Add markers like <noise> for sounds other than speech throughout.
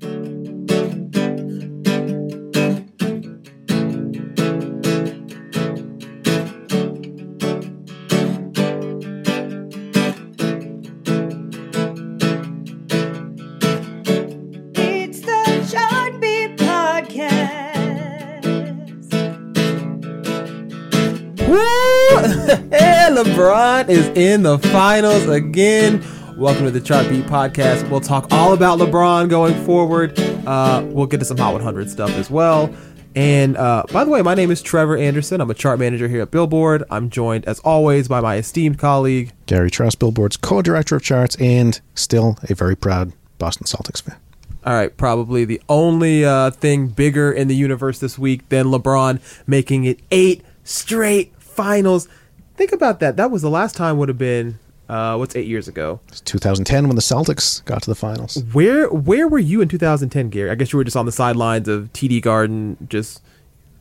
<laughs> LeBron is in the finals again. Welcome to the Chart Beat Podcast. We'll talk all about LeBron going forward. Uh, we'll get to some Hot 100 stuff as well. And uh, by the way, my name is Trevor Anderson. I'm a chart manager here at Billboard. I'm joined, as always, by my esteemed colleague. Gary Trust, Billboard's co-director of charts, and still a very proud Boston Celtics fan. All right, probably the only uh, thing bigger in the universe this week than LeBron making it eight straight finals. Think about that. That was the last time would have been uh, what's eight years ago. It's 2010 when the Celtics got to the finals. Where where were you in 2010, Gary? I guess you were just on the sidelines of TD Garden, just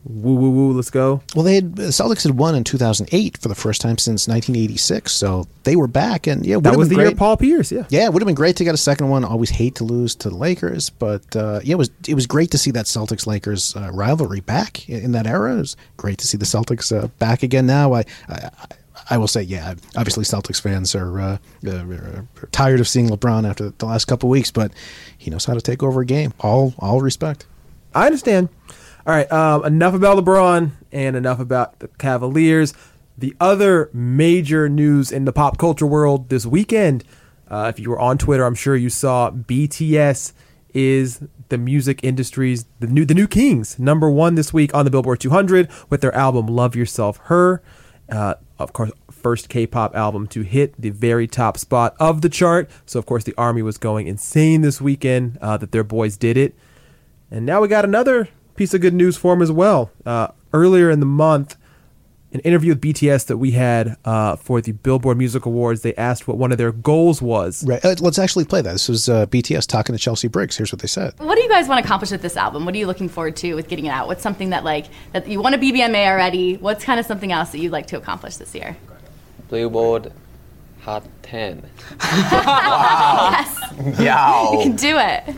woo woo woo. Let's go. Well, they had, the Celtics had won in 2008 for the first time since 1986, so they were back, and yeah, That was the been year great. Paul Pierce. Yeah. Yeah, it would have been great to get a second one. Always hate to lose to the Lakers, but uh, yeah, it was it was great to see that Celtics Lakers uh, rivalry back in, in that era. It was great to see the Celtics uh, back again. Now, I, I I will say, yeah, obviously Celtics fans are, uh, uh, are tired of seeing LeBron after the last couple weeks, but he knows how to take over a game. All all respect. I understand. All right, um, enough about LeBron and enough about the Cavaliers. The other major news in the pop culture world this weekend, uh, if you were on Twitter, I'm sure you saw BTS is the music industry's the new the new kings, number one this week on the Billboard 200 with their album "Love Yourself." Her, uh, of course, first K-pop album to hit the very top spot of the chart. So of course the army was going insane this weekend uh, that their boys did it. And now we got another piece of good news for them as well. Uh, earlier in the month, an interview with BTS that we had uh, for the Billboard Music Awards, they asked what one of their goals was. Right. Uh, let's actually play that. This was uh, BTS talking to Chelsea Briggs. Here's what they said. What do you guys want to accomplish with this album? What are you looking forward to with getting it out? What's something that like that you want a BBMA already? What's kind of something else that you'd like to accomplish this year? Billboard Hot 10. <laughs> Yes, you can do it. I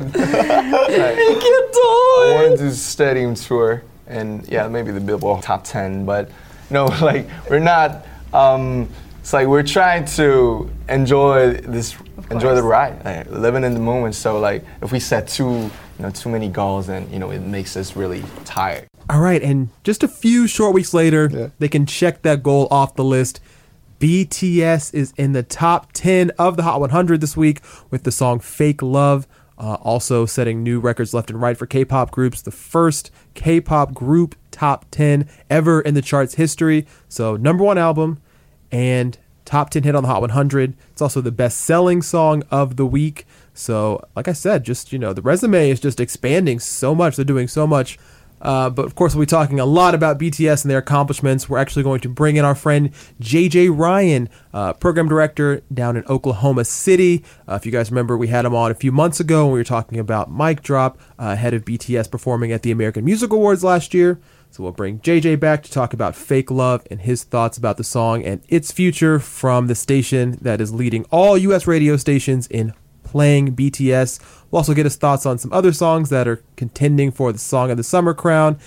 want to do stadium tour and yeah, maybe the Billboard top 10, but no, <laughs> like we're not. Um, it's like we're trying to enjoy this, enjoy the ride, like, living in the moment. So like if we set too, you know, too many goals, then you know it makes us really tired. All right, and just a few short weeks later, they can check that goal off the list. BTS is in the top 10 of the Hot 100 this week with the song Fake Love, uh, also setting new records left and right for K pop groups. The first K pop group top 10 ever in the charts history. So, number one album and top 10 hit on the Hot 100. It's also the best selling song of the week. So, like I said, just, you know, the resume is just expanding so much. They're doing so much. Uh, but of course, we'll be talking a lot about BTS and their accomplishments. We're actually going to bring in our friend JJ Ryan, uh, program director down in Oklahoma City. Uh, if you guys remember, we had him on a few months ago when we were talking about Mic Drop, uh, head of BTS performing at the American Music Awards last year. So we'll bring JJ back to talk about Fake Love and his thoughts about the song and its future from the station that is leading all U.S. radio stations in playing BTS. We'll also get his thoughts on some other songs that are contending for the Song of the Summer crown.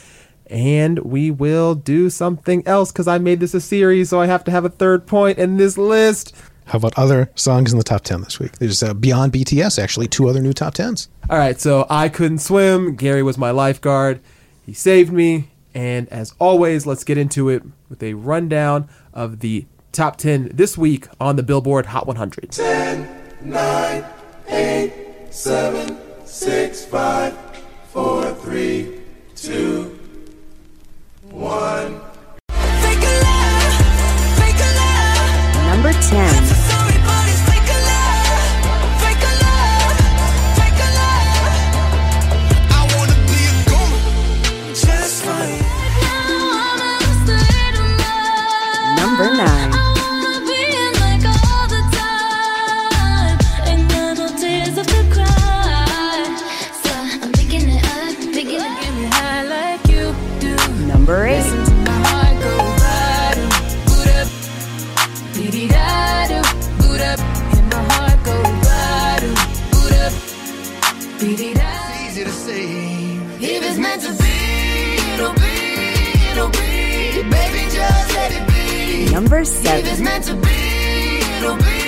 And we will do something else because I made this a series, so I have to have a third point in this list. How about other songs in the top 10 this week? There's uh, beyond BTS, actually, two other new top 10s. All right, so I couldn't swim. Gary was my lifeguard. He saved me. And as always, let's get into it with a rundown of the top 10 this week on the Billboard Hot 100. 10, 9, 8, 7, 6, 5, 4, 3, 2, 1. Number 10. Easy to say. If it's meant to be, it'll be, it'll be. Baby, just let it be. Number If it's 7. meant to be, it'll be,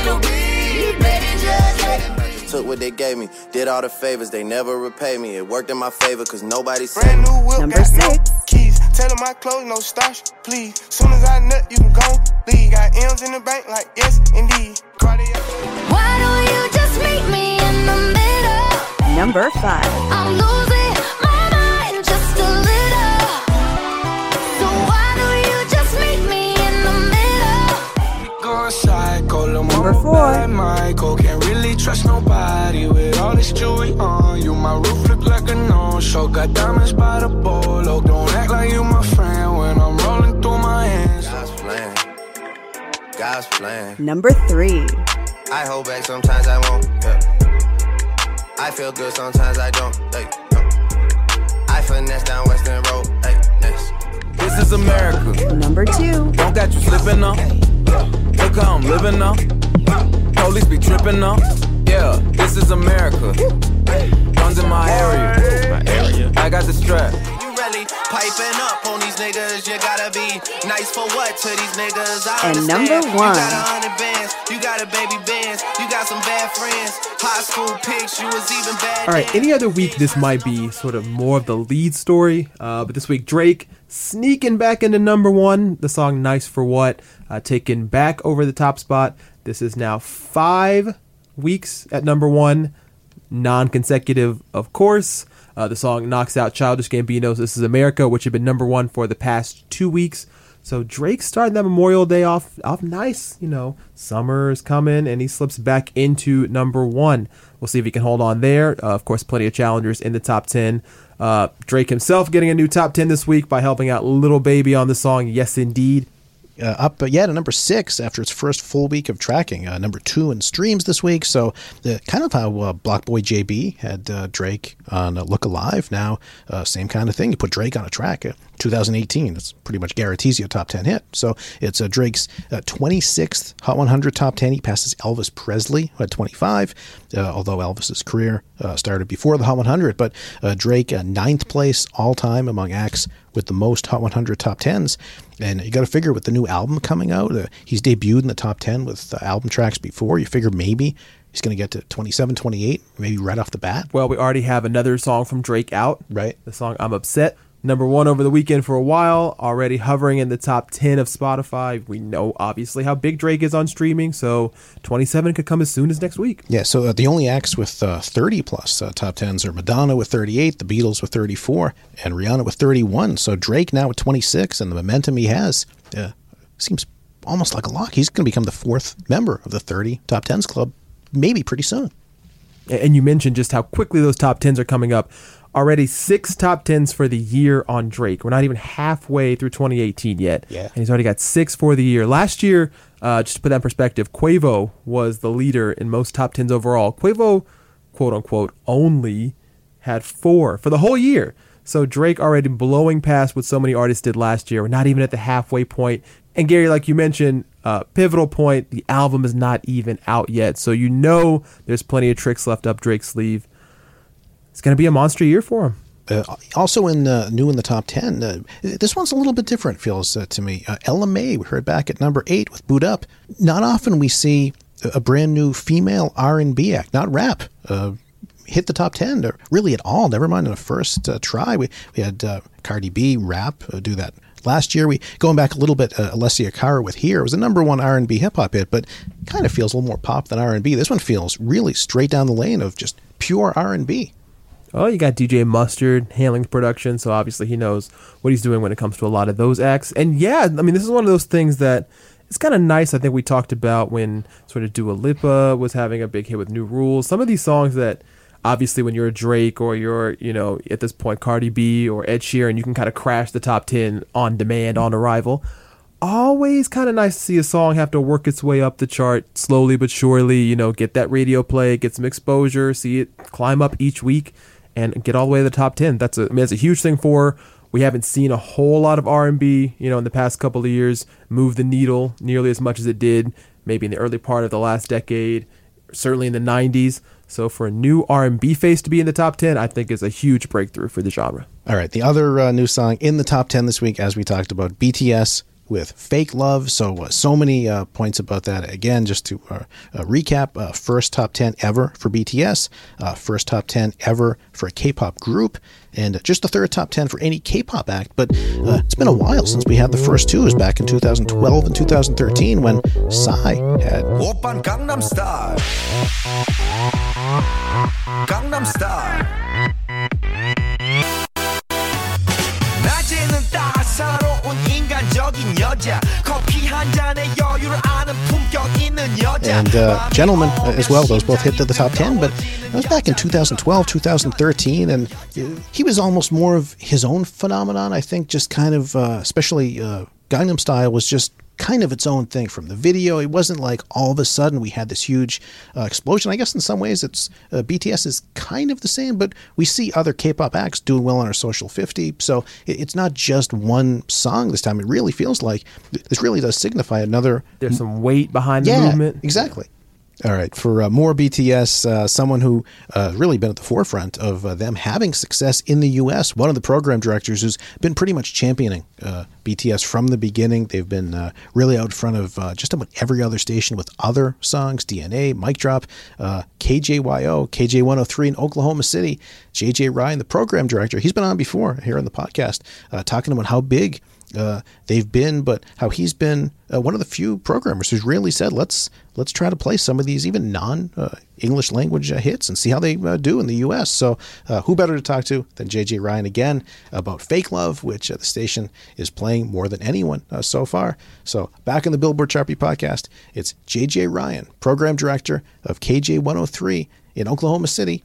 it'll be. Baby, just let it be. Took what they gave me, did all the favors, they never repay me. It worked in my favor, cause nobody said Brand new whip, Number got no 6. keys. Tell them my clothes, no starch, please. Soon as I nut, you can go leave. Got M's in the bank, like yes, indeed. Cardiac. Why don't you just meet me in the middle? Number 5. Number mama four. bad Michael. Can't really trust nobody with all this jewelry on you. My roof look like a no-show. Got diamonds by the bolo. Don't act like you my friend when I'm rolling through my hands. God's plan. God's plan. Number 3. I hold back, sometimes I won't. Yeah. I feel good, sometimes I don't. Hey, no. I finesse down Western Road. Hey, next. This is America. Number 2. Don't got you slipping up. Look how I'm living up. Police be tripping up. Yeah, this is America. Guns in my area. My area. I got the strap. You really piping up on these niggas. You gotta be nice for what to these niggas? I And understand. number one. You got a hundred bands. You got a baby bands. You got some bad friends. High school pics. You was even bad. All right, any other week this might be sort of more of the lead story, uh, but this week Drake sneaking back into number one. The song "Nice for What" uh, taken back over the top spot. This is now five weeks at number one, non-consecutive, of course. Uh, the song knocks out Childish Gambino's "This Is America," which had been number one for the past two weeks. So Drake starting that Memorial Day off off nice. You know, summer is coming, and he slips back into number one. We'll see if he can hold on there. Uh, of course, plenty of challengers in the top ten. Uh, Drake himself getting a new top ten this week by helping out Lil Baby on the song "Yes Indeed." Uh, up uh, yeah to number six after its first full week of tracking. Uh, number two in streams this week. So the kind of how uh, BlocBoy JB had uh, Drake on uh, Look Alive. Now uh, same kind of thing. You put Drake on a track. Uh, 2018. It's pretty much guarantees you a top 10 hit. So it's uh, Drake's uh, 26th Hot 100 top 10. He passes Elvis Presley at 25. Uh, although Elvis's career started before the Hot 100, but Drake ninth place all time among acts with the most Hot 100 top 10s. And you got to figure with the new album coming out, uh, he's debuted in the top 10 with uh, album tracks before. You figure maybe he's going to get to 27, 28, maybe right off the bat. Well, we already have another song from Drake out. Right. The song I'm Upset. Number one over the weekend for a while, already hovering in the top 10 of Spotify. We know, obviously, how big Drake is on streaming, so 27 could come as soon as next week. Yeah, so uh, the only acts with uh, 30 plus uh, top 10s are Madonna with 38, the Beatles with 34, and Rihanna with 31. So Drake now with 26, and the momentum he has uh, seems almost like a lock. He's going to become the fourth member of the 30 top 10s club, maybe pretty soon. And you mentioned just how quickly those top 10s are coming up. Already six top 10s for the year on Drake. We're not even halfway through 2018 yet. Yeah. And he's already got six for the year. Last year, uh, just to put that in perspective, Quavo was the leader in most top 10s overall. Quavo, quote unquote, only had four for the whole year. So Drake already blowing past what so many artists did last year. We're not even at the halfway point. And Gary, like you mentioned, uh, pivotal point, the album is not even out yet. So you know there's plenty of tricks left up Drake's sleeve. It's going to be a monster year for him. Uh, also in uh, new in the top ten, uh, this one's a little bit different. Feels uh, to me. Uh, Ella Mai, we heard back at number eight with "Boo'd Up." Not often we see a, brand new female R and B act, not rap. Uh, hit the top 10 or really at all never mind in the first try we, we had cardi b rap do that last year we going back a little bit uh, alessia cara with here was a number one r&b hip-hop hit but kind of feels a little more pop than r&b this one feels really straight down the lane of just pure r&b Oh, you got DJ Mustard handling production, so obviously he knows what he's doing when it comes to a lot of those acts. And yeah, I mean, this is one of those things that it's kind of nice. I think we talked about when sort of Dua Lipa was having a big hit with New Rules. Some of these songs that obviously when you're a Drake or you're, you know, at this point Cardi B or Ed Sheeran, you can kind of crash the top 10 on demand, on arrival. Always kind of nice to see a song have to work its way up the chart slowly but surely, you know, get that radio play, get some exposure, see it climb up each week and get all the way to the top 10. That's a, I mean, that's a huge thing for her. We haven't seen a whole lot of R&B, you know, in the past couple of years move the needle nearly as much as it did maybe in the early part of the last decade, certainly in the 90s. So for a new R&B face to be in the top 10, I think is a huge breakthrough for the genre. all right the other uh, new song in the top 10 this week as we talked about bts with Fake Love. So, uh, so many uh, points about that. Again, just to uh, uh recap uh, first top 10 ever for BTS, uh, first top 10 ever for a K pop group, and just the third top 10 for any K pop act. But it's been a while since we had the first two. It was back in 2012 and 2013 when Psy had. Gangnam Style. Gangnam Style. And uh, Gentlemen uh, as well. Those both hit to the top 10, but that was back in 2012, 2013, and he was almost more of his own phenomenon. I think just kind of, uh, especially uh, Gangnam Style was just kind of its own thing from the video. It wasn't like all of a sudden we had this huge uh, explosion. I guess in some ways it's uh, BTS is kind of the same, but we see other K-pop acts doing well on our social 50. So it, it's not just one song this time. It really feels like this really does signify another There's some weight behind the yeah, movement. Exactly. All right, for uh, more BTS, uh, someone who uh, really been at the forefront of uh, them having success in the U.S., one of the program directors who's been pretty much championing uh, BTS from the beginning. They've been uh, really out front of just about every other station with other songs, DNA, Mic Drop, KJYO, KJ103 in Oklahoma City. JJ Ryan, the program director, he's been on before here on the podcast, talking about how big uh, they've been, but how he's been uh, one of the few programmers who's really said, "Let's let's try to play some of these even non uh, English language uh, hits and see how they uh, do in the U.S." So, who better to talk to than JJ Ryan again about "Fake Love," which the station is playing more than anyone so far. So, back in the Billboard Beat podcast, it's JJ Ryan, program director of KJ 103 in Oklahoma City,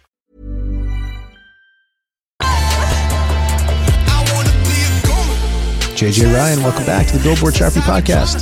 JJ Ryan, welcome back to the Billboard Beat podcast.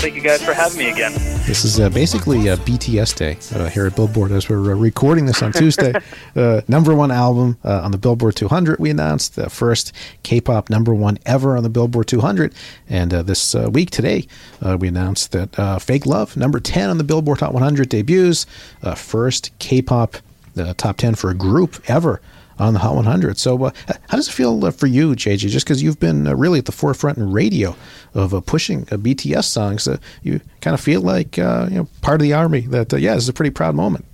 Thank you guys for having me again. This is uh, basically a BTS day uh, here at Billboard as we're uh, recording this on Tuesday. <laughs> uh, number one album uh, on the Billboard 200, we announced the first K pop number one ever on the Billboard 200. And uh, this uh, week, today, uh, we announced that uh, Fake Love, number 10 on the Billboard Hot 100 debuts, uh, first K pop uh, top 10 for a group ever on the Hot 100. So, uh, how does it feel uh, for you, JJ? Just because you've been uh, really at the forefront in radio of uh, pushing uh, BTS songs, uh, you kind of feel like you know part of the army. That yeah, is a pretty proud moment.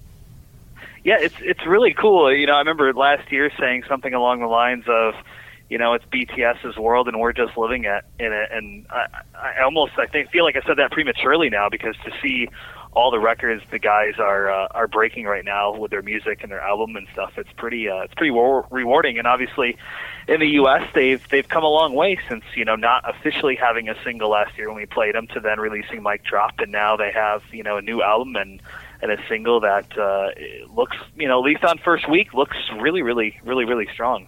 Yeah, it's it's really cool. You know, I remember last year saying something along the lines of, you know, it's BTS's world and we're just living it in it. And I, I almost I think feel like I said that prematurely now because to see all the records the guys are uh, are breaking right now with their music and their album and stuff. It's pretty uh, it's pretty war- rewarding. And obviously, in the U.S. they've they've come a long way since you know not officially having a single last year when we played them to then releasing Mic Drop, and now they have you know a new album and and a single that uh, looks you know at least on first week looks really really really really strong.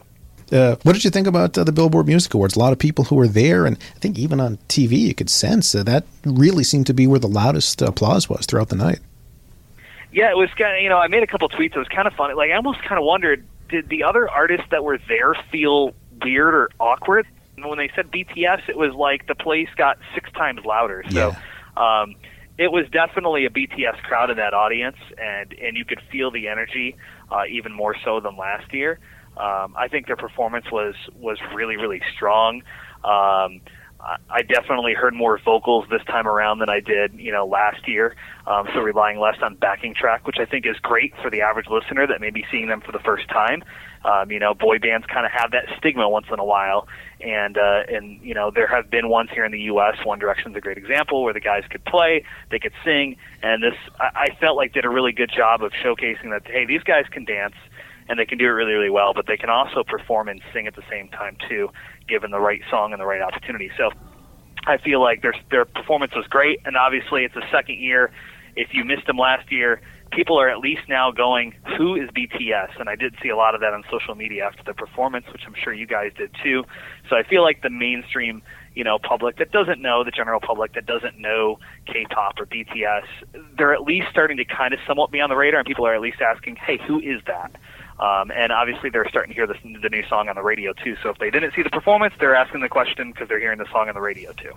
Uh, what did you think about uh, the Billboard Music Awards? A lot of people who were there, and I think even on TV, you could sense uh, that really seemed to be where the loudest applause was throughout the night. Yeah, it was kind of you know I made a couple tweets. It was kind of funny. Like I almost kind of wondered, did the other artists that were there feel weird or awkward? And when they said BTS, it was like the place got six times louder. So. Um, it was definitely a BTS crowd in that audience, and and you could feel the energy uh, even more so than last year. Um, I think their performance was was really really strong. Um, I- definitely heard more vocals this time around than I did, you know, last year. Um, so relying less on backing track, which I think is great for the average listener that may be seeing them for the first time. Um, you know, boy bands kind of have that stigma once in a while, and uh, and you know there have been ones here in the U.S. One Direction's a great example where the guys could play, they could sing, and this I, I felt like did a really good job of showcasing that hey these guys can dance and they can do it really really well, but they can also perform and sing at the same time too, given the right song and the right opportunity. So I feel like their their performance was great, and obviously it's a second year. If you missed them last year, people are at least now going, "Who is BTS?" And I did see a lot of that on social media after the performance, which I'm sure you guys did too. So I feel like the mainstream, you know, public that doesn't know the general public that doesn't know K-pop or BTS, they're at least starting to kind of somewhat be on the radar, and people are at least asking, "Hey, who is that?" Um, and obviously, they're starting to hear this, the new song on the radio too. So if they didn't see the performance, they're asking the question because they're hearing the song on the radio too.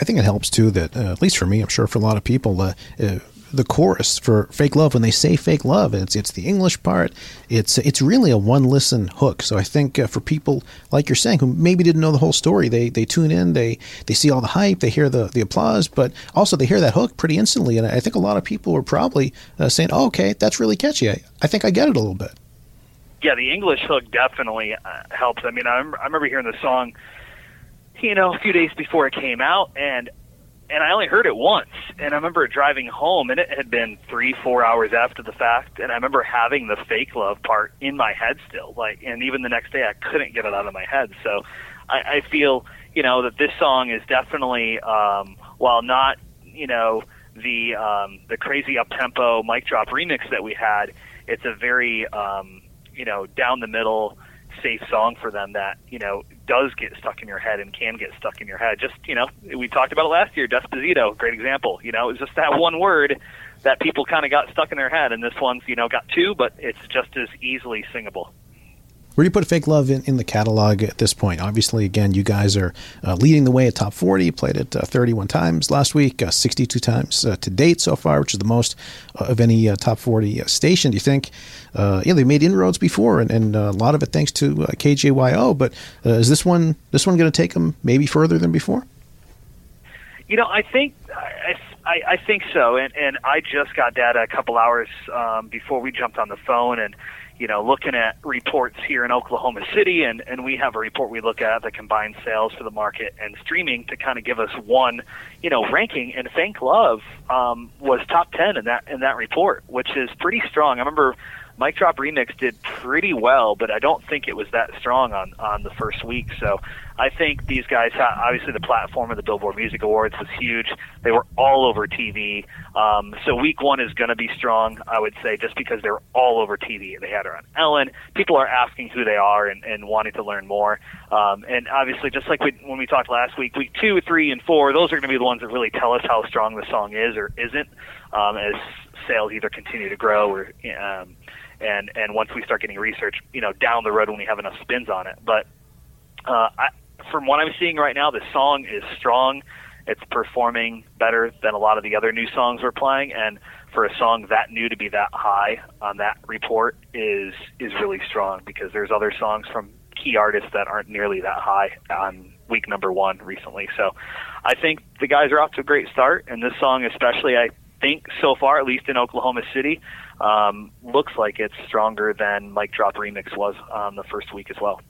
I think it helps too that, uh, at least for me, I'm sure for a lot of people, uh, uh, the chorus for "Fake Love" when they say "Fake Love," it's it's the English part. It's it's really a one listen hook. So I think uh, for people like you're saying who maybe didn't know the whole story, they they tune in, they they see all the hype, they hear the the applause, but also they hear that hook pretty instantly. And I think a lot of people were probably uh, saying, "Oh, okay, that's really catchy. I, I think I get it a little bit." Yeah, the English hook definitely uh, helps. I mean, I, I remember hearing the song, you know, a few days before it came out, and and I only heard it once. And I remember driving home, and it had been three, four hours after the fact, and I remember having the fake love part in my head still. Like, and even the next day, I couldn't get it out of my head. So, I, I feel, you know, that this song is definitely, um, while not, you know, the um, the crazy up tempo mic drop remix that we had, it's a very um, you know, down the middle, safe song for them that, you know, does get stuck in your head and can get stuck in your head. Just, you know, we talked about it last year, Despacito, great example. You know, it was just that one word that people kind of got stuck in their head, and this one's, you know, got two, but it's just as easily singable. Where do you put Fake Love in, in the catalog at this point? Obviously, again, you guys are uh, leading the way at top 40. You played it uh, 31 times last week, uh, 62 times uh, to date so far, which is the most uh, of any top 40 uh, station. Do you think, yeah, they made inroads before, and, and a lot of it thanks to KJYO, but is this one this one going to take them maybe further than before? You know, I think I, I, I think so, and and I just got data a couple hours um, before we jumped on the phone, and you know, looking at reports here in Oklahoma City, and and we have a report we look at that combines sales for the market and streaming to kind of give us one, you know, ranking. And Fake Love um, was top ten in that in that report, which is pretty strong. I remember Mic Drop Remix did pretty well, but I don't think it was that strong on on the first week. So I think these guys, obviously, the platform of the Billboard Music Awards was huge. They were all over TV. Um, so week one is going to be strong, I would say, just because they're all over TV. They had her on Ellen. People are asking who they are and, and wanting to learn more. Um, and obviously, just like we, when we talked last week, week two, three, and four, those are going to be the ones that really tell us how strong the song is or isn't um, as sales either continue to grow or. Um, and and once we start getting research, you know, down the road when we have enough spins on it. But uh, I, from what I'm seeing right now, the song is strong. It's performing better than a lot of the other new songs we're playing, and for a song that new to be that high on that report is is really strong because there's other songs from key artists that aren't nearly that high on week number one recently. So I think the guys are off to a great start, and this song especially, I think so far, at least in Oklahoma City, um, looks like it's stronger than Mic Drop Remix was on the first week as well.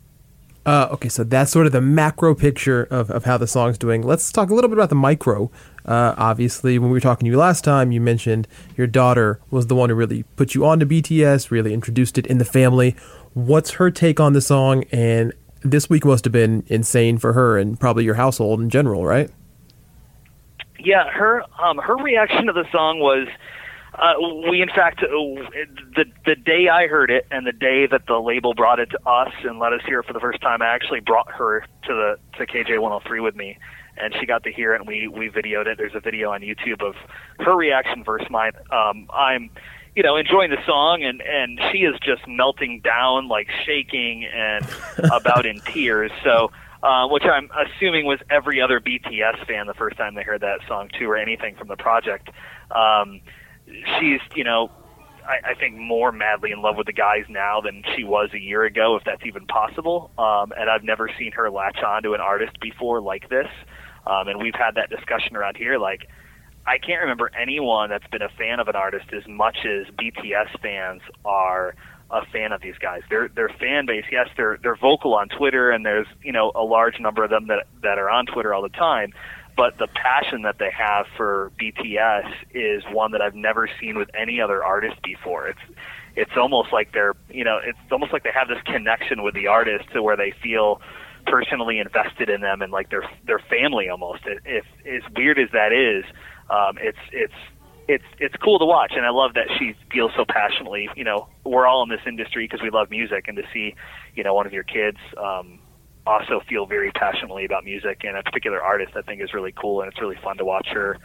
Uh, okay, so that's sort of the macro picture of, of how the song's doing. Let's talk a little bit about the micro. Uh, obviously, when we were talking to you last time, you mentioned your daughter was the one who really put you onto BTS, really introduced it in the family. What's her take on the song? And this week must have been insane for her and probably your household in general, right? Yeah, her um, her reaction to the song was. Uh, we in fact uh, the the day I heard it and the day that the label brought it to us and let us hear it for the first time, I actually brought her to the to KJ 103 with me, and she got to hear it and we we videoed it. There's a video on YouTube of her reaction versus mine. Um, I'm you know enjoying the song and and she is just melting down like shaking and <laughs> about in tears. So. Uh, which I'm assuming was every other BTS fan the first time they heard that song too, or anything from the project. Um, she's you know I, I think more madly in love with the guys now than she was a year ago, if that's even possible. Um, and I've never seen her latch on to an artist before like this. Um, and we've had that discussion around here. Like, I can't remember anyone that's been a fan of an artist as much as BTS fans are a fan of these guys. Their their fan base, yes, they're they're vocal on Twitter, and there's you know a large number of them that that are on Twitter all the time but the passion that they have for BTS is one that I've never seen with any other artist before. It's it's almost like they're you know it's almost like they have this connection with the artist to where they feel personally invested in them and like their their family almost. If as weird as that is, um, it's it's it's it's cool to watch, and I love that she feels so passionately. You know, we're all in this industry because we love music, and to see, you know, one of your kids um, also feel very passionately about music and a particular artist I think is really cool and it's really fun to watch her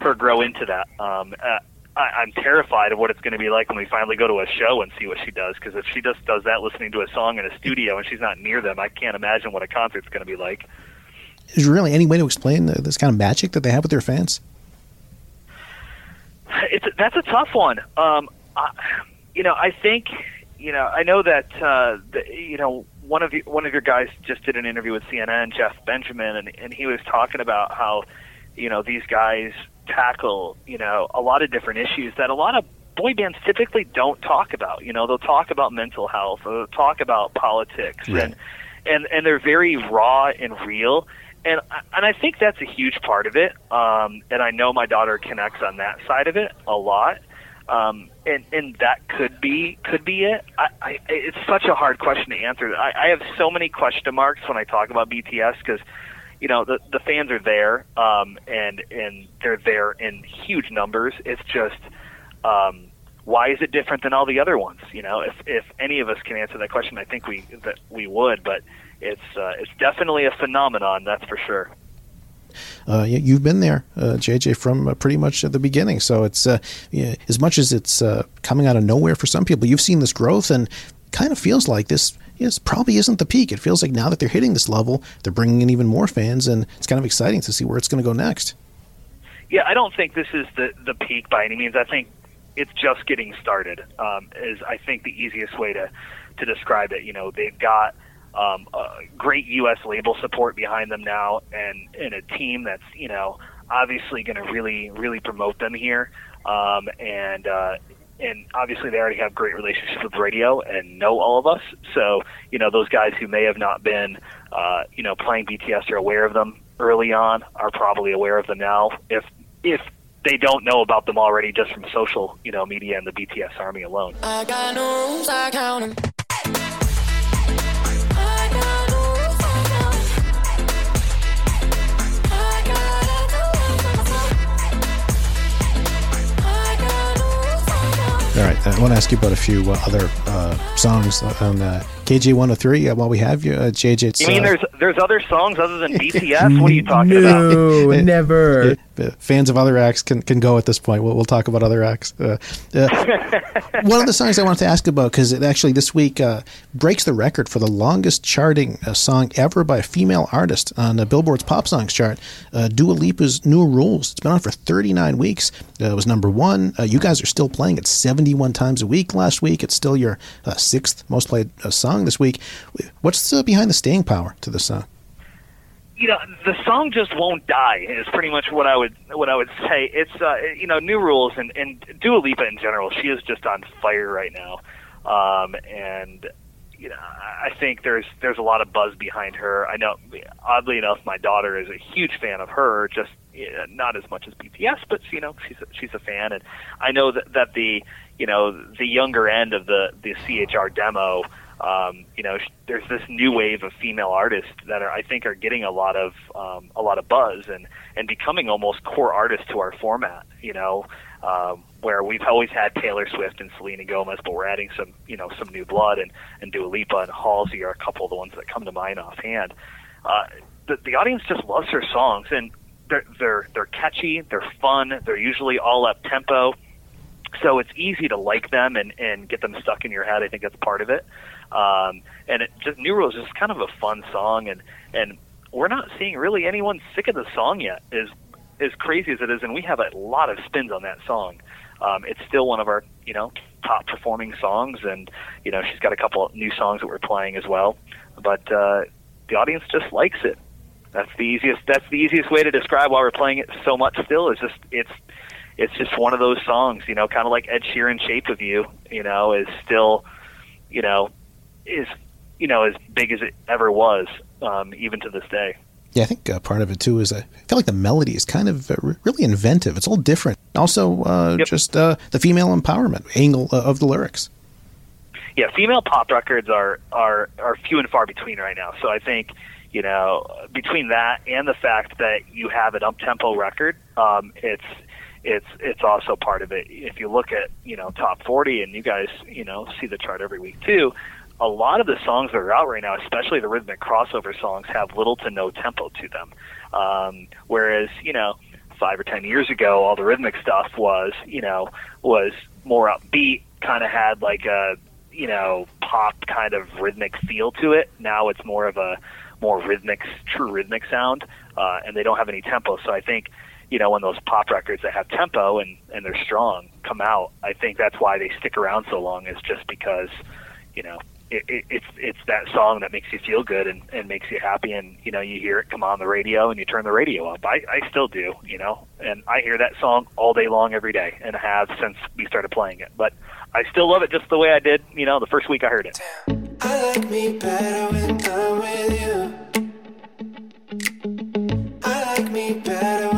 her grow into that. Um, uh, I, I'm terrified of what it's going to be like when we finally go to a show and see what she does because if she just does that listening to a song in a studio and she's not near them, I can't imagine what a concert's going to be like. Is there really any way to explain the, this kind of magic that they have with their fans? It's that's a tough one. Um, I, you know, I think you know I know that uh, the, you know one of you, one of your guys just did an interview with CNN, Jeff Benjamin, and and he was talking about how you know these guys tackle you know a lot of different issues that a lot of boy bands typically don't talk about. You know, they'll talk about mental health, or they'll talk about politics, Right. and and and they're very raw and real. And and I think that's a huge part of it. Um, and I know my daughter connects on that side of it a lot. Um, and and that could be could be it. I, I it's such a hard question to answer. I, I have so many question marks when I talk about BTS because you know the the fans are there um, and and they're there in huge numbers. It's just um, why is it different than all the other ones? You know, if if any of us can answer that question, I think we that we would. But it's uh, it's definitely a phenomenon, that's for sure. Uh, you, you've been there, uh, JJ, from uh, pretty much at the beginning. So it's uh, yeah, as much as it's uh, coming out of nowhere for some people, you've seen this growth, and kind of feels like this is probably isn't the peak. It feels like now that they're hitting this level, they're bringing in even more fans, and it's kind of exciting to see where it's going to go next. Yeah, I don't think this is the the peak by any means. I think it's just getting started. Um, is I think the easiest way to to describe it. You know, they've got um, a great U.S. label support behind them now, and and a team that's you know obviously going to really really promote them here. Um, and uh, and obviously they already have great relationships with radio and know all of us. So you know those guys who may have not been uh, you know playing BTS are aware of them early on are probably aware of them now. If if they don't know about them already just from social, you know, media and the BTS army alone. All right, I want to ask you about a few uh, other uh, songs on uh, KJ 103 uh, while we have you. Uh, JJ, it's, You mean uh, there's there's other songs other than <laughs> BTS? What are you talking about? <laughs> No, never. Uh, fans of other acts can, can go at this point. We'll, we'll talk about other acts. Uh, uh, <laughs> one of the songs I wanted to ask about because it actually this week uh, breaks the record for the longest charting uh, song ever by a female artist on the Billboard's pop songs chart. Uh, Dua Lipa's "New Rules." It's been on for 39 weeks. Uh, it was number one. Uh, you guys are still playing it 71 times a week. Last week, it's still your uh, sixth most played uh, song this week. What's behind the staying power to the song? You know the song just won't die is pretty much what I would what I would say. It's uh, you know new rules and and Dua Lipa in general. She is just on fire right now, um, and you know I think there's there's a lot of buzz behind her. I know oddly enough, my daughter is a huge fan of her. Just not as much as BTS, but you know she's a, she's a fan, and I know that that the you know the younger end of the the CHR demo um, you know, there's this new wave of female artists that are, I think, are getting a lot of um, a lot of buzz and and becoming almost core artists to our format. You know, um, where we've always had Taylor Swift and Selena Gomez, but we're adding some, you know, some new blood and and Dua Lipa and Halsey are a couple of the ones that come to mind offhand. Uh, the the audience just loves her songs and they're they're they're catchy, they're fun, they're usually all up tempo. So it's easy to like them and, and get them stuck in your head. I think that's part of it. Um, and it just New Rules is just kind of a fun song, and and we're not seeing really anyone sick of the song yet. Is as crazy as it is, and we have a lot of spins on that song. Um, it's still one of our you know top performing songs, and you know she's got a couple new songs that we're playing as well. But uh, the audience just likes it. That's the easiest. That's the easiest way to describe why we're playing it so much. Still, is just it's it's just one of those songs. You know, kind of like Ed Sheeran, "Shape of You." You know, is still you know is you know as big as it ever was, um, even to this day. Yeah, I think uh, part of it too is I feel like the melody is kind of uh, re- really inventive. It's all different. Also, uh, just uh, the female empowerment angle uh, of the lyrics. Yeah, female pop records are are are few and far between right now. So I think you know between that and the fact that you have an up tempo record, um, it's it's it's also part of it. If you look at you know top 40 and you guys you know see the chart every week too, a lot of the songs that are out right now, especially the rhythmic crossover songs, have little to no tempo to them. Um, whereas, you know, five or ten years ago, all the rhythmic stuff was, you know, was more upbeat, kind of had like a, you know, pop kind of rhythmic feel to it. Now it's more of a more rhythmic, true rhythmic sound, uh, and they don't have any tempo. So I think, you know, when those pop records that have tempo and and they're strong come out, I think that's why they stick around so long. Is just because, you know, it, it, it's it's that song that makes you feel good and, and makes you happy and you know you hear it come on the radio and you turn the radio up I, I still do you know and I hear that song all day long every day and have since we started playing it but I still love it just the way I did you know the first week I heard it I like me better when I'm with you. I like me better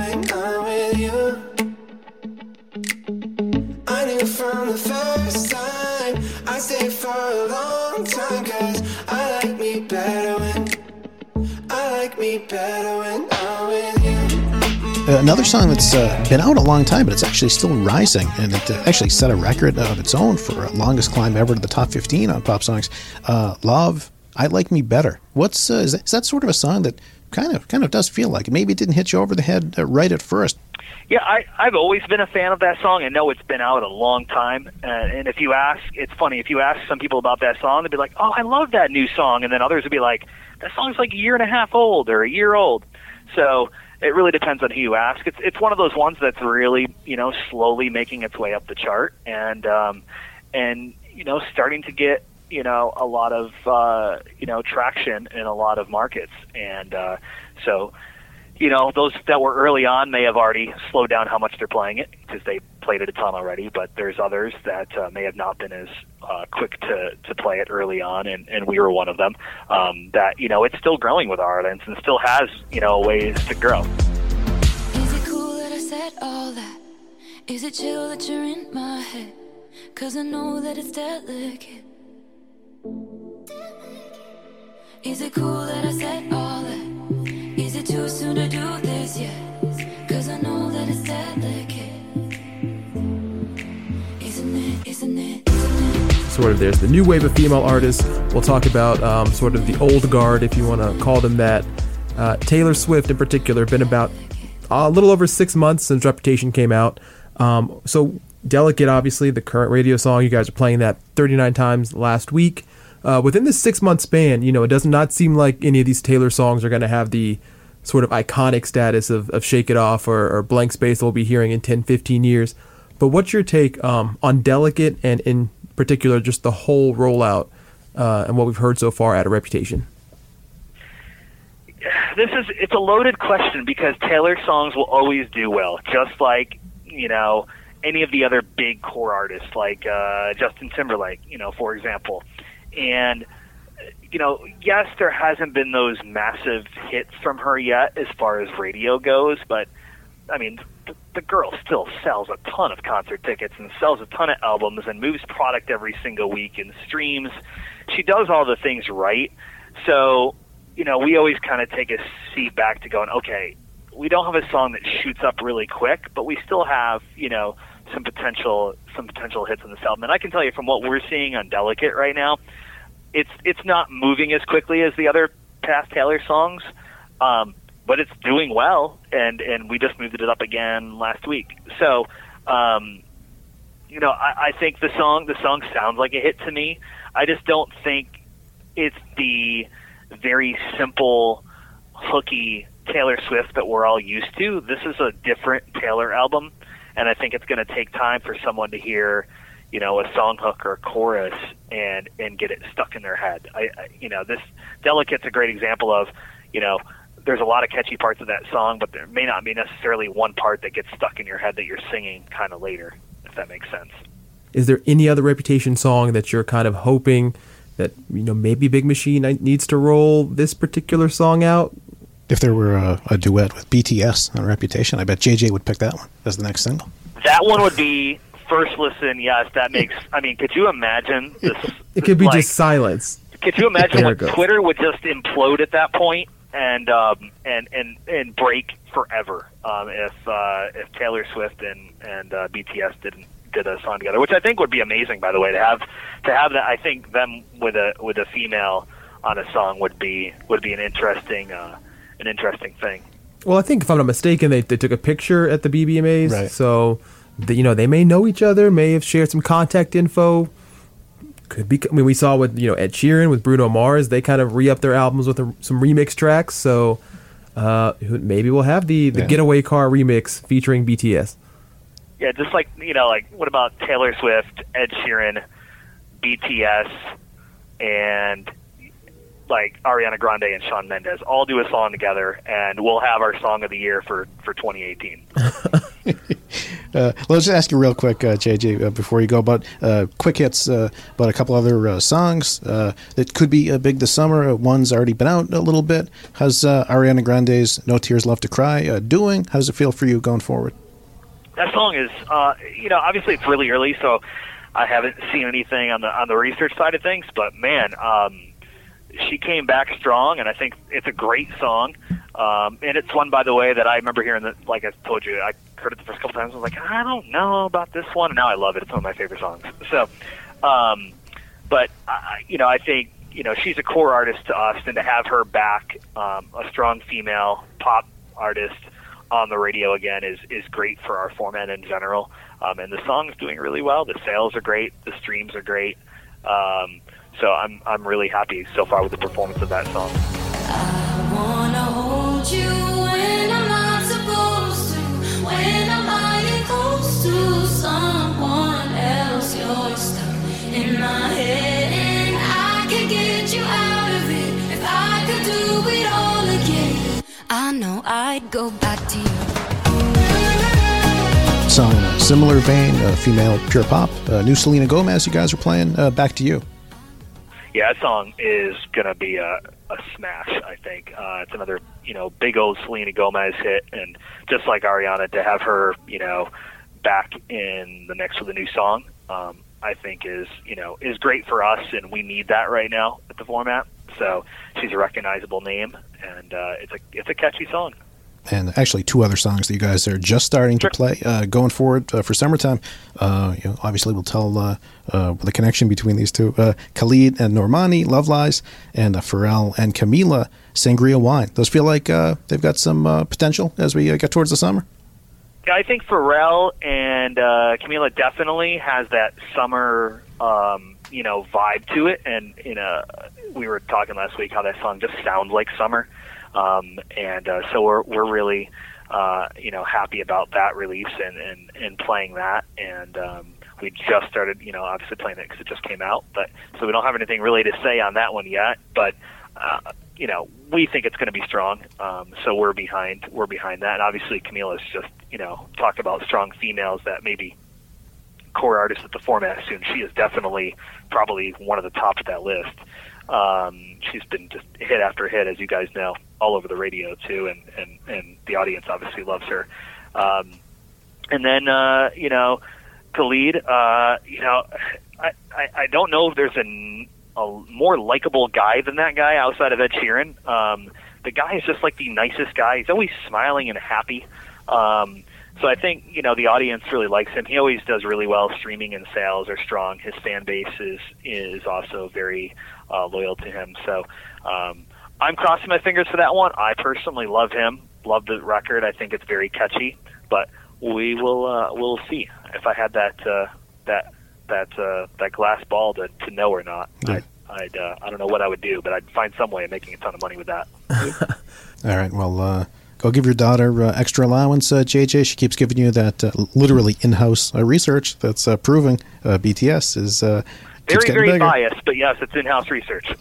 another song that's uh, been out a long time, but it's actually still rising, and it uh, actually set a record of its own for uh, longest climb ever to the top 15 on pop songs. Uh, Lauv, I Like Me Better. What's uh, is, that, is that sort of a song that kind of kind of does feel like maybe it didn't hit you over the head uh, right at first? Yeah, I, I've always been a fan of that song. I know it's been out a long time, uh, and if you ask, it's funny. If you ask some people about that song, they'd be like, "Oh, I love that new song," and then others would be like, "That song's like a year and a half old or a year old." So it really depends on who you ask. It's it's one of those ones that's really you know slowly making its way up the chart, and um, and you know starting to get you know a lot of uh, you know traction in a lot of markets, and uh, so you know, those that were early on may have already slowed down how much they're playing it because they played it a ton already. But there's others that uh, may have not been as uh, quick to, to play it early on, and, and we were one of them. Um, that you know, it's still growing with our audience and still has you know ways to grow. Is it cool that I said all that? Is it chill that you're in my head? Cause I know that it's delicate. Is it cool that I said all that? Too soon to do this yet? Cause I know that it's delicate. Isn't it? Isn't it? sort of there's the new wave of female artists. We'll talk about um, sort of the old guard, if you want to call them that. Uh, Taylor Swift, in particular, been about a little over six months since Reputation came out. Um, so, Delicate, obviously, the current radio song, you guys are playing that 39 times last week. Uh, within this six month span, you know, it does not seem like any of these Taylor songs are going to have the sort of iconic status of, of Shake It Off or, or Blank Space we'll be hearing in 10, 15 years. But what's your take um, on Delicate and in particular just the whole rollout uh, and what we've heard so far at a Reputation? this is it's a loaded question because Taylor songs will always do well, just like you know any of the other big core artists like uh, Justin Timberlake, you know, for example. And you know, yes, there hasn't been those massive hits from her yet as far as radio goes, but I mean, the, the girl still sells a ton of concert tickets and sells a ton of albums and moves product every single week and streams. She does all the things right. So you know, we always kind of take a seat back to going, okay, we don't have a song that shoots up really quick, but we still have, you know, some potential some potential hits on this album. And I can tell you from what we're seeing on Delicate right now, it's it's not moving as quickly as the other past Taylor songs, um, but it's doing well. And and we just moved it up again last week. So, um, you know, I, I think the song the song sounds like a hit to me. I just don't think it's the very simple, hooky Taylor Swift that we're all used to. This is a different Taylor album, and I think it's going to take time for someone to hear, you know, a song hook or a chorus and and get it stuck in their head. I, I you know, this Delicate's a great example of, you know, there's a lot of catchy parts of that song, but there may not be necessarily one part that gets stuck in your head that you're singing kind of later, if that makes sense. Is there any other Reputation song that you're kind of hoping that you know maybe Big Machine needs to roll this particular song out? If there were a, a duet with BTS on Reputation, I bet JJ would pick that one as the next single. That one would be first listen. Yes, that makes. I mean, could you imagine this? It could be like, just silence. Could you imagine There when it goes. Twitter would just implode at that point and um, and and and break forever um, if uh, if Taylor Swift and and uh, BTS didn't did a song together, which I think would be amazing. By the way, to have to have that, I think them with a with a female on a song would be would be an interesting uh, an interesting thing. Well, I think if I'm not mistaken, they, they took a picture at the BBMAs, Right. so the, you know they may know each other, may have shared some contact info. Could be. I mean, we saw with you know Ed Sheeran with Bruno Mars, they kind of re up their albums with a, some remix tracks. So uh, maybe we'll have the the Yeah. Getaway Car remix featuring BTS. Yeah, just like you know, like what about Taylor Swift, Ed Sheeran, BTS, and like Ariana Grande and Shawn Mendes all do a song together, and we'll have our song of the year for for 2018. <laughs> Uh, let's just ask you real quick, uh, JJ, uh, before you go, about uh, quick hits, uh, about a couple other uh, songs uh, that could be uh, big this summer. One's already been out a little bit. How's uh, Ariana Grande's "No Tears Left to Cry" uh, doing? How does it feel for you going forward? that song is uh you know obviously it's really early so i haven't seen anything on the on the research side of things but man um she came back strong and i think it's a great song um and it's one by the way that i remember hearing that like i told you i heard it the first couple times i was like i don't know about this one and now i love it it's one of my favorite songs so um but I, you know i think you know she's a core artist to us and to have her back um a strong female pop artist on the radio again is is great for our format in general. Um, and the song's doing really well. The sales are great. The streams are great. Um, so I'm I'm really happy so far with the performance of that song. Wanna hold you when I'm not supposed to. When I'm lying close to someone else, you're in my head, and I could get you out of it if I could do it all again. I know I'd go back to you. Song in a similar vein, uh, female pure pop. Uh, new Selena Gomez, you guys are playing. Uh, back to you. Yeah, that song is gonna be a, a smash. I think uh, it's another you know big old Selena Gomez hit, and just like Ariana, to have her you know back in the mix with a new song, um, I think is you know is great for us, and we need that right now at the format. So she's a recognizable name, and uh, it's a it's a catchy song. And actually two other songs that you guys are just starting to play uh, going forward uh, for summertime. Uh, you know, obviously, we'll tell uh, uh, the connection between these two: uh, Khalid and Normani, "Love Lies," and uh, Pharrell and Camila, "Sangria Wine." Those feel like uh, they've got some uh, potential as we uh, get towards the summer. Yeah, I think Pharrell and uh, Camila definitely has that summer, um, you know, vibe to it. And you know, we were talking last week how that song just sounds like summer, um, and uh, so we're we're really, uh, you know, happy about that release and and, and playing that. And um, we just started, you know, obviously playing it because it just came out, but so we don't have anything really to say on that one yet. But uh, you know, we think it's going to be strong. Um, so we're behind. We're behind that. And obviously, Camila's just you know talk about strong females that maybe core artists at the format soon. She is definitely probably one of the top of that list. Um, she's been just hit after hit, as you guys know, all over the radio too, and and and the audience obviously loves her. Um, and then uh, you know, Khalid, uh, you know, I, I I don't know if there's a, a more likable guy than that guy outside of Ed Sheeran. Um, the guy is just like the nicest guy. He's always smiling and happy. Um, so I think you know the audience really likes him. He always does really well. Streaming and sales are strong. His fan base is is also very uh, loyal to him. So um, I'm crossing my fingers for that one. I personally love him. Love the record. I think it's very catchy. But we will uh, we'll see if I had that uh, that that uh, that glass ball to, to know or not. I'd, I'd uh, I don't know what I would do, but I'd find some way of making a ton of money with that. <laughs> All right. Well, uh, go give your daughter uh, extra allowance, uh, JJ. She keeps giving you that uh, literally in-house uh, research that's uh, proving uh, BTS is uh, very very bigger. biased, but yes, it's in-house research. <laughs>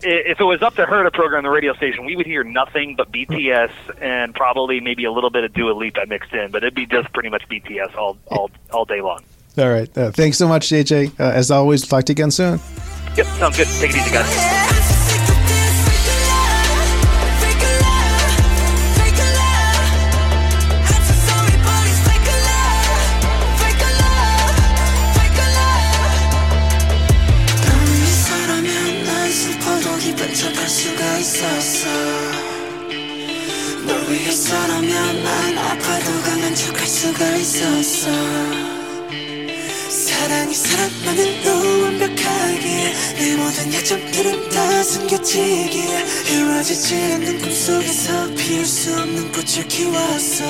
If it was up to her to program the radio station, we would hear nothing but BTS and probably maybe a little bit of Dua Lipa mixed in, but it'd be just pretty much BTS all all all day long. All right. Uh, thanks so much, JJ. Uh, as always, talk to you again soon. Yep, sounds good. Take it easy, guys. <laughs> 척할 수가 있었어 사랑이 사랑만으로 완벽하기에 내 모든 약점들은 다 숨겨지기에 이루어지지 않는 꿈속에서 피울 수 없는 꽃을 키웠어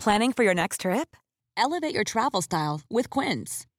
Planning for your next trip? Elevate your travel style with Quince.